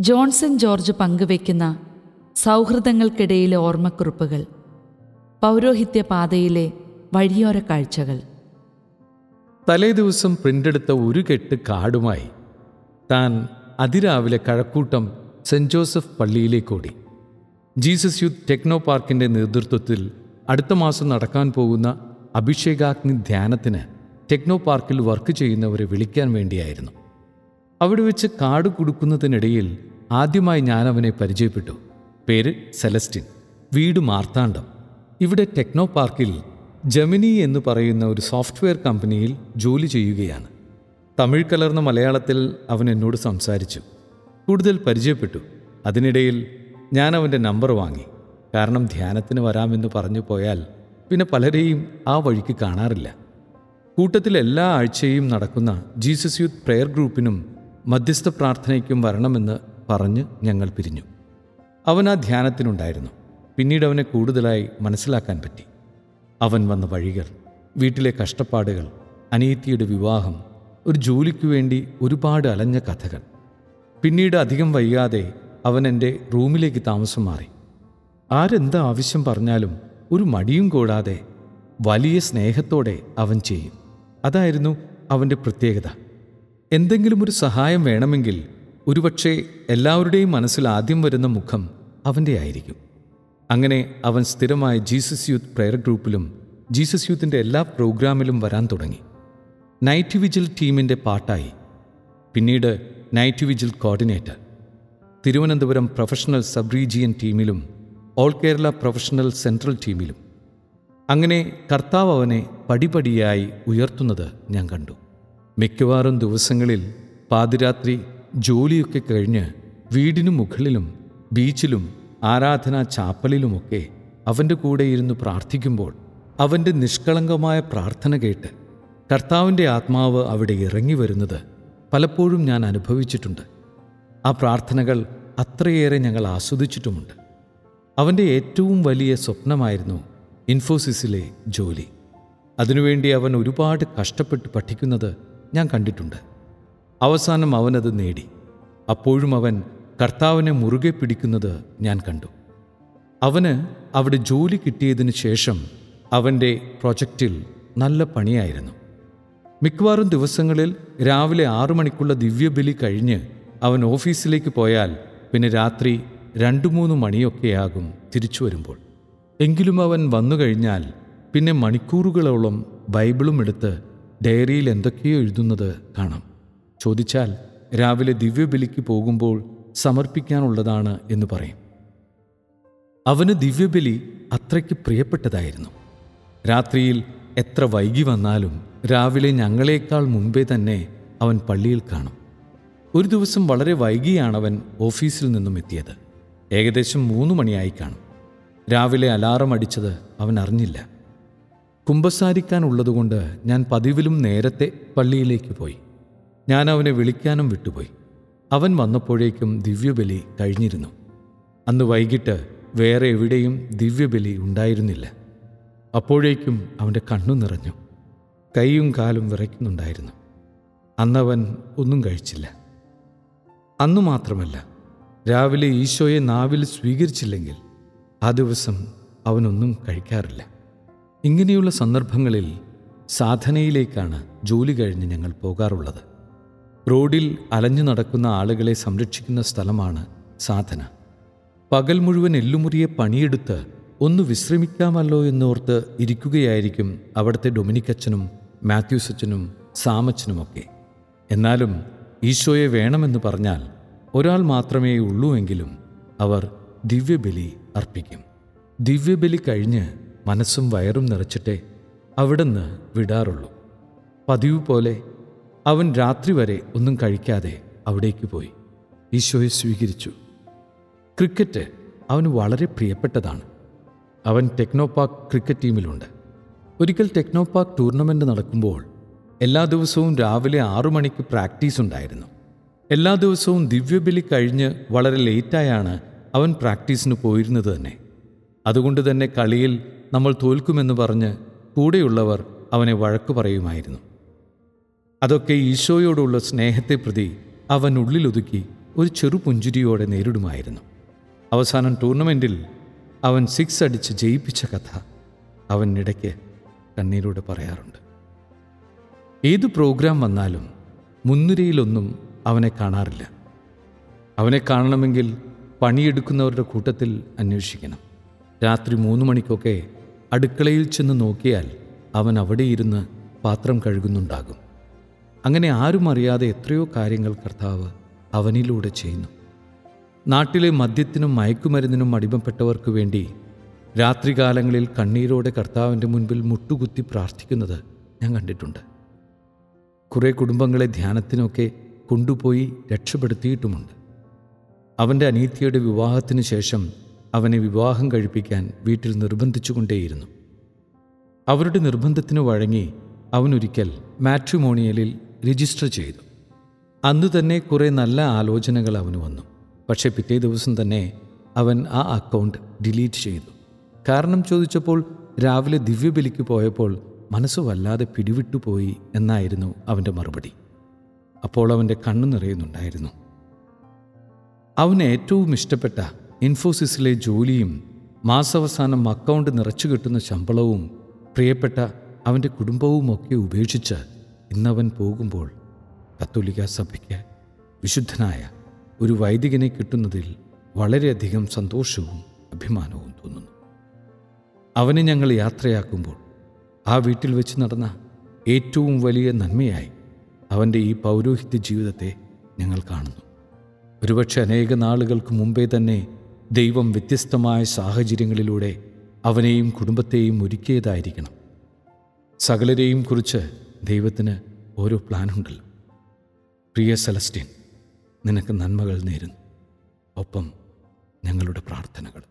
Johnson George പങ്കുവയ്ക്കുന്ന സൗഹൃദങ്ങൾക്കിടയിലെ ഓർമ്മക്കുറിപ്പുകൾ പൗരോഹിത്യ പാതയിലെ വഴിയോര കാഴ്ചകൾ. തലേദിവസം പ്രിന്റെടുത്ത ഒരു കെട്ട് കാർഡുമായി താൻ അതിരാവിലെ കഴക്കൂട്ടം സെന്റ് ജോസഫ് പള്ളിയിലേക്കോടി ജീസസ് യൂത്ത് ടെക്നോ പാർക്കിന്റെ നേതൃത്വത്തിൽ അടുത്ത മാസം നടക്കാൻ പോകുന്ന അഭിഷേകാഗ്നി ധ്യാനത്തിന് ടെക്നോ പാർക്കിൽ വർക്ക് ചെയ്യുന്നവരെ വിളിക്കാൻ വേണ്ടിയായിരുന്നു. അവിടെ വെച്ച് കാട് കൊടുക്കുന്നതിനിടയിൽ ആദ്യമായി ഞാൻ അവനെ പരിചയപ്പെട്ടു. പേര് സെലസ്റ്റിൻ. വീട് മാർത്താണ്ഡം. ഇവിടെ ടെക്നോ പാർക്കിൽ ജമിനി എന്ന് പറയുന്ന ഒരു സോഫ്റ്റ്വെയർ കമ്പനിയിൽ ജോലി ചെയ്യുകയാണ്. തമിഴ് കലർന്ന മലയാളത്തിൽ അവൻ എന്നോട് സംസാരിച്ചു. കൂടുതൽ പരിചയപ്പെട്ടു. അതിനിടയിൽ ഞാൻ അവന്റെ നമ്പർ വാങ്ങി. കാരണം ധ്യാനത്തിന് വരാമെന്ന് പറഞ്ഞു പോയാൽ പിന്നെ പലരെയും ആ വഴിക്ക് കാണാറില്ല. കൂട്ടത്തിൽ എല്ലാ ആഴ്ചയും നടക്കുന്ന ജീസസ് യൂത്ത് പ്രെയർ ഗ്രൂപ്പിനും മധ്യസ്ഥ പ്രാർത്ഥനയ്ക്കും വരണമെന്ന് പറഞ്ഞ് ഞങ്ങൾ പിരിഞ്ഞു. അവൻ ആ ധ്യാനത്തിനുണ്ടായിരുന്നു. പിന്നീട് അവനെ കൂടുതലായി മനസ്സിലാക്കാൻ പറ്റി. അവൻ വന്ന വഴികൾ വീട്ടിലെ കഷ്ടപ്പാടുകൾ അനീതിയുടെ വിവാഹം ഒരു ജോലിക്കു വേണ്ടി ഒരുപാട് അലഞ്ഞ കഥകൾ. പിന്നീട് അധികം വൈകാതെ അവൻ എന്റെ റൂമിലേക്ക് താമസം മാറി. ആരെന്ത ആവശ്യം പറഞ്ഞാലും ഒരു മടിയും കൂടാതെ വലിയ സ്നേഹത്തോടെ അവൻ ചെയ്യും. അതായിരുന്നു അവന്റെ പ്രത്യേകത. എന്തെങ്കിലും ഒരു സഹായം വേണമെങ്കിൽ ഒരുപക്ഷെ എല്ലാവരുടെയും മനസ്സിൽ ആദ്യം വരുന്ന മുഖം അവന്റെ ആയിരിക്കും. അങ്ങനെ അവൻ സ്ഥിരമായ ജീസസ് യൂത്ത് പ്രെയർ ഗ്രൂപ്പിലും ജീസസ് യൂത്തിന്റെ എല്ലാ പ്രോഗ്രാമിലും വരാൻ തുടങ്ങി. നൈറ്റ് വിജിൽ ടീമിന്റെ പാട്ടായി. പിന്നീട് night vigil coordinator. Thiruvananthapuram professional sub region ടീമിലും ഓൾ കേരള പ്രൊഫഷണൽ സെൻട്രൽ ടീമിലും. അങ്ങനെ കർത്താവ് അവനെ പടിപടിയായി ഉയർത്തുന്നത് ഞാൻ കണ്ടു. മിക്കവാറും ദിവസങ്ങളിൽ പാതിരാത്രി ജോലിയൊക്കെ കഴിഞ്ഞ് വീടിനു മുകളിലും ബീച്ചിലും ആരാധനാ ചാപ്പലിലുമൊക്കെ അവന്റെ കൂടെ ഇരുന്ന് പ്രാർത്ഥിക്കുമ്പോൾ അവന്റെ നിഷ്കളങ്കമായ പ്രാർത്ഥന കേട്ട് കർത്താവിന്റെ ആത്മാവ് അവിടെ ഇറങ്ങി വരുന്നത് പലപ്പോഴും ഞാൻ അനുഭവിച്ചിട്ടുണ്ട്. ആ പ്രാർത്ഥനകൾ അത്രയേറെ ഞങ്ങൾ ആസ്വദിച്ചിട്ടുമുണ്ട്. അവന്റെ ഏറ്റവും വലിയ സ്വപ്നമായിരുന്നു ഇൻഫോസിസിലെ ജോലി. അതിനുവേണ്ടി അവൻ ഒരുപാട് കഷ്ടപ്പെട്ട് പഠിക്കുന്നത് ഞാൻ കണ്ടിട്ടുണ്ട്. അവസാനം അവനത് നേടി. അപ്പോഴും അവൻ കർത്താവിനെ മുറുകെ പിടിക്കുന്നത് ഞാൻ കണ്ടു. അവന് അവിടെ ജോലി കിട്ടിയതിന് ശേഷം അവന്റെ പ്രൊജക്റ്റിൽ നല്ല പണിയായിരുന്നു. മിക്കവാറും ദിവസങ്ങളിൽ രാവിലെ ആറു മണിക്കുള്ള ദിവ്യബലി കഴിഞ്ഞ് അവൻ ഓഫീസിലേക്ക് പോയാൽ പിന്നെ രാത്രി രണ്ടു മൂന്ന് മണിയൊക്കെയാകും തിരിച്ചു വരുമ്പോൾ. എങ്കിലും അവൻ വന്നു കഴിഞ്ഞാൽ പിന്നെ മണിക്കൂറുകളോളം ബൈബിളും എടുത്ത് ഡയറിയിൽ എന്തൊക്കെയോ എഴുതുന്നത് കാണാം. ചോദിച്ചാൽ രാവിലെ ദിവ്യബലിക്ക് പോകുമ്പോൾ സമർപ്പിക്കാനുള്ളതാണ് എന്ന് പറയും. അവന് ദിവ്യബലി അത്രയ്ക്ക് പ്രിയപ്പെട്ടതായിരുന്നു. രാത്രിയിൽ എത്ര വൈകി വന്നാലും രാവിലെ ഞങ്ങളെക്കാൾ മുമ്പേ തന്നെ അവൻ പള്ളിയിൽ കാണും. ഒരു ദിവസം വളരെ വൈകിയാണ് അവൻ ഓഫീസിൽ നിന്നും എത്തിയത്. ഏകദേശം മൂന്ന് മണിയായി കാണും. രാവിലെ അലാറം അടിച്ചത് അവൻ അറിഞ്ഞില്ല. കുമ്പസാരിക്കാനുള്ളതുകൊണ്ട് ഞാൻ പതിവിലും നേരത്തെ പള്ളിയിലേക്ക് പോയി. ഞാൻ അവനെ വിളിക്കാനും വിട്ടുപോയി. അവൻ വന്നപ്പോഴേക്കും ദിവ്യബലി കഴിഞ്ഞിരുന്നു. അന്ന് വൈകിട്ട് വേറെ എവിടെയും ദിവ്യബലി ഉണ്ടായിരുന്നില്ല. അപ്പോഴേക്കും അവന്റെ കണ്ണു നിറഞ്ഞു. കൈയും കാലും വിറയ്ക്കുന്നുണ്ടായിരുന്നു. അന്നവൻ ഒന്നും കഴിച്ചില്ല. അന്നു മാത്രമല്ല രാവിലെ ഈശോയെ നാവിൽ സ്വീകരിച്ചില്ലെങ്കിൽ ആ ദിവസം അവനൊന്നും കഴിക്കാറില്ല. ഇങ്ങനെയുള്ള സന്ദർഭങ്ങളിൽ സാധനയിലേക്കാണ് ജോലി കഴിഞ്ഞ് ഞങ്ങൾ പോകാറുള്ളത്. റോഡിൽ അലഞ്ഞു നടക്കുന്ന ആളുകളെ സംരക്ഷിക്കുന്ന സ്ഥലമാണ് സാധന. പകൽ മുഴുവൻ എല്ലുമുറിയെ പണിയെടുത്ത് ഒന്ന് വിശ്രമിക്കാമല്ലോ എന്നോർത്ത് ഇരിക്കുകയായിരിക്കും അവിടുത്തെ ഡൊമിനിക്കച്ചനും മാത്യൂസ് അച്ഛനും സാമച്ചനുമൊക്കെ. എന്നാലും ഈശോയെ വേണമെന്ന് പറഞ്ഞാൽ ഒരാൾ മാത്രമേ ഉള്ളൂ എങ്കിലും അവർ ദിവ്യബലി അർപ്പിക്കും. ദിവ്യബലി കഴിഞ്ഞ് മനസ്സും വയറും നിറച്ചിട്ടേ അവിടുന്ന് വിടാറുള്ളൂ. പതിവ് പോലെ അവൻ രാത്രി വരെ ഒന്നും കഴിക്കാതെ അവിടേക്ക് പോയി. ഈശോയെ സ്വീകരിച്ചു. ക്രിക്കറ്റ് അവന് വളരെ പ്രിയപ്പെട്ടതാണ്. അവൻ ടെക്നോപാർക്ക് ക്രിക്കറ്റ് ടീമിലുണ്ട്. ഒരിക്കൽ ടെക്നോപാർക്ക് ടൂർണമെന്റ് നടക്കുമ്പോൾ എല്ലാ ദിവസവും രാവിലെ ആറു മണിക്ക് പ്രാക്ടീസ് ഉണ്ടായിരുന്നു. എല്ലാ ദിവസവും ദിവ്യബലി കഴിഞ്ഞ് വളരെ ലേറ്റായാണ് അവൻ പ്രാക്ടീസിന് പോയിരുന്നത് തന്നെ. അതുകൊണ്ട് തന്നെ കളിയിൽ നമ്മൾ തോൽക്കുമെന്ന് പറഞ്ഞ് കൂടെയുള്ളവർ അവനെ വഴക്കു പറയുമായിരുന്നു. അതൊക്കെ ഈശോയോടുള്ള സ്നേഹത്തെ പ്രതി അവൻ ഉള്ളിലൊതുക്കി ഒരു ചെറു പുഞ്ചിരിയോടെ നേരിടുമായിരുന്നു. അവസാനം ടൂർണമെന്റിൽ അവൻ സിക്സ് അടിച്ച് ജയിപ്പിച്ച കഥ അവൻ ഇടയ്ക്ക് കണ്ണീരോടെ പറയാറുണ്ട്. ഏത് പ്രോഗ്രാം വന്നാലും മുൻനിരയിലൊന്നും അവനെ കാണാറില്ല. അവനെ കാണണമെങ്കിൽ പണിയെടുക്കുന്നവരുടെ കൂട്ടത്തിൽ അന്വേഷിക്കണം. രാത്രി മൂന്ന് മണിക്കൊക്കെ അടുക്കളയിൽ ചെന്ന് നോക്കിയാൽ അവൻ അവിടെ ഇരുന്ന് പാത്രം കഴുകുന്നുണ്ടാകും. അങ്ങനെ ആരും അറിയാതെ എത്രയോ കാര്യങ്ങൾ കർത്താവ് അവനിലൂടെ ചെയ്യുന്നു. നാട്ടിലെ മദ്യത്തിനും മയക്കുമരുന്നിനും അടിമപ്പെട്ടവർക്ക് വേണ്ടി രാത്രികാലങ്ങളിൽ കണ്ണീരോടെ കർത്താവിന്റെ മുൻപിൽ മുട്ടുകുത്തി പ്രാർത്ഥിക്കുന്നത് ഞാൻ കണ്ടിട്ടുണ്ട്. കുറേ കുടുംബങ്ങളെ ധ്യാനത്തിനൊക്കെ കൊണ്ടുപോയി രക്ഷപ്പെടുത്തിയിട്ടുമുണ്ട്. അവന്റെ അനീതിയുടെ വിവാഹത്തിന് ശേഷം അവനെ വിവാഹം കഴിപ്പിക്കാൻ വീട്ടിൽ നിർബന്ധിച്ചുകൊണ്ടേയിരുന്നു. അവരുടെ നിർബന്ധത്തിന് വഴങ്ങി അവനൊരിക്കൽ മാട്രിമോണിയലിൽ രജിസ്റ്റർ ചെയ്തു. അന്ന് തന്നെ കുറേ നല്ല ആലോചനകൾ അവന് വന്നു. പക്ഷേ പിറ്റേ ദിവസം തന്നെ അവൻ ആ അക്കൗണ്ട് ഡിലീറ്റ് ചെയ്തു. കാരണം ചോദിച്ചപ്പോൾ രാവിലെ ദിവ്യബലിക്ക് പോയപ്പോൾ മനസ്സ് വല്ലാതെ പിടിവിട്ടുപോയി എന്നായിരുന്നു അവന്റെ മറുപടി. അപ്പോൾ അവന്റെ കണ്ണു നിറയുന്നുണ്ടായിരുന്നു. അവന് ഏറ്റവും ഇഷ്ടപ്പെട്ട ഇൻഫോസിസിലെ ജോലിയും മാസാവസാനം അക്കൗണ്ട് നിറച്ചു കിട്ടുന്ന ശമ്പളവും പ്രിയപ്പെട്ട അവന്റെ കുടുംബവുമൊക്കെ ഉപേക്ഷിച്ച് ഇന്നവൻ പോകുമ്പോൾ കത്തോലിക്ക സഭയ്ക്ക് വിശുദ്ധനായ ഒരു വൈദികനെ കിട്ടുന്നതിൽ വളരെയധികം സന്തോഷവും അഭിമാനവും തോന്നുന്നു. അവനെ ഞങ്ങൾ യാത്രയാക്കുമ്പോൾ ആ വീട്ടിൽ വെച്ച് നടന്ന ഏറ്റവും വലിയ നന്മയായി അവന്റെ ഈ പൗരോഹിത്യ ജീവിതത്തെ ഞങ്ങൾ കാണുന്നു. ഒരുപക്ഷെ അനേക നാളുകൾക്ക് മുമ്പേ തന്നെ ദൈവം വ്യത്യസ്തമായ സാഹചര്യങ്ങളിലൂടെ അവനെയും കുടുംബത്തെയും ഒരുക്കിയതായിരിക്കണം. സകലരെയും കുറിച്ച് ദൈവത്തിന് ഓരോ പ്ലാനുണ്ടല്ലോ. പ്രിയ സെലസ്റ്റിൻ നിനക്ക് നന്മകൾ നേരുന്നു. ഒപ്പം ഞങ്ങളുടെ പ്രാർത്ഥനകൾ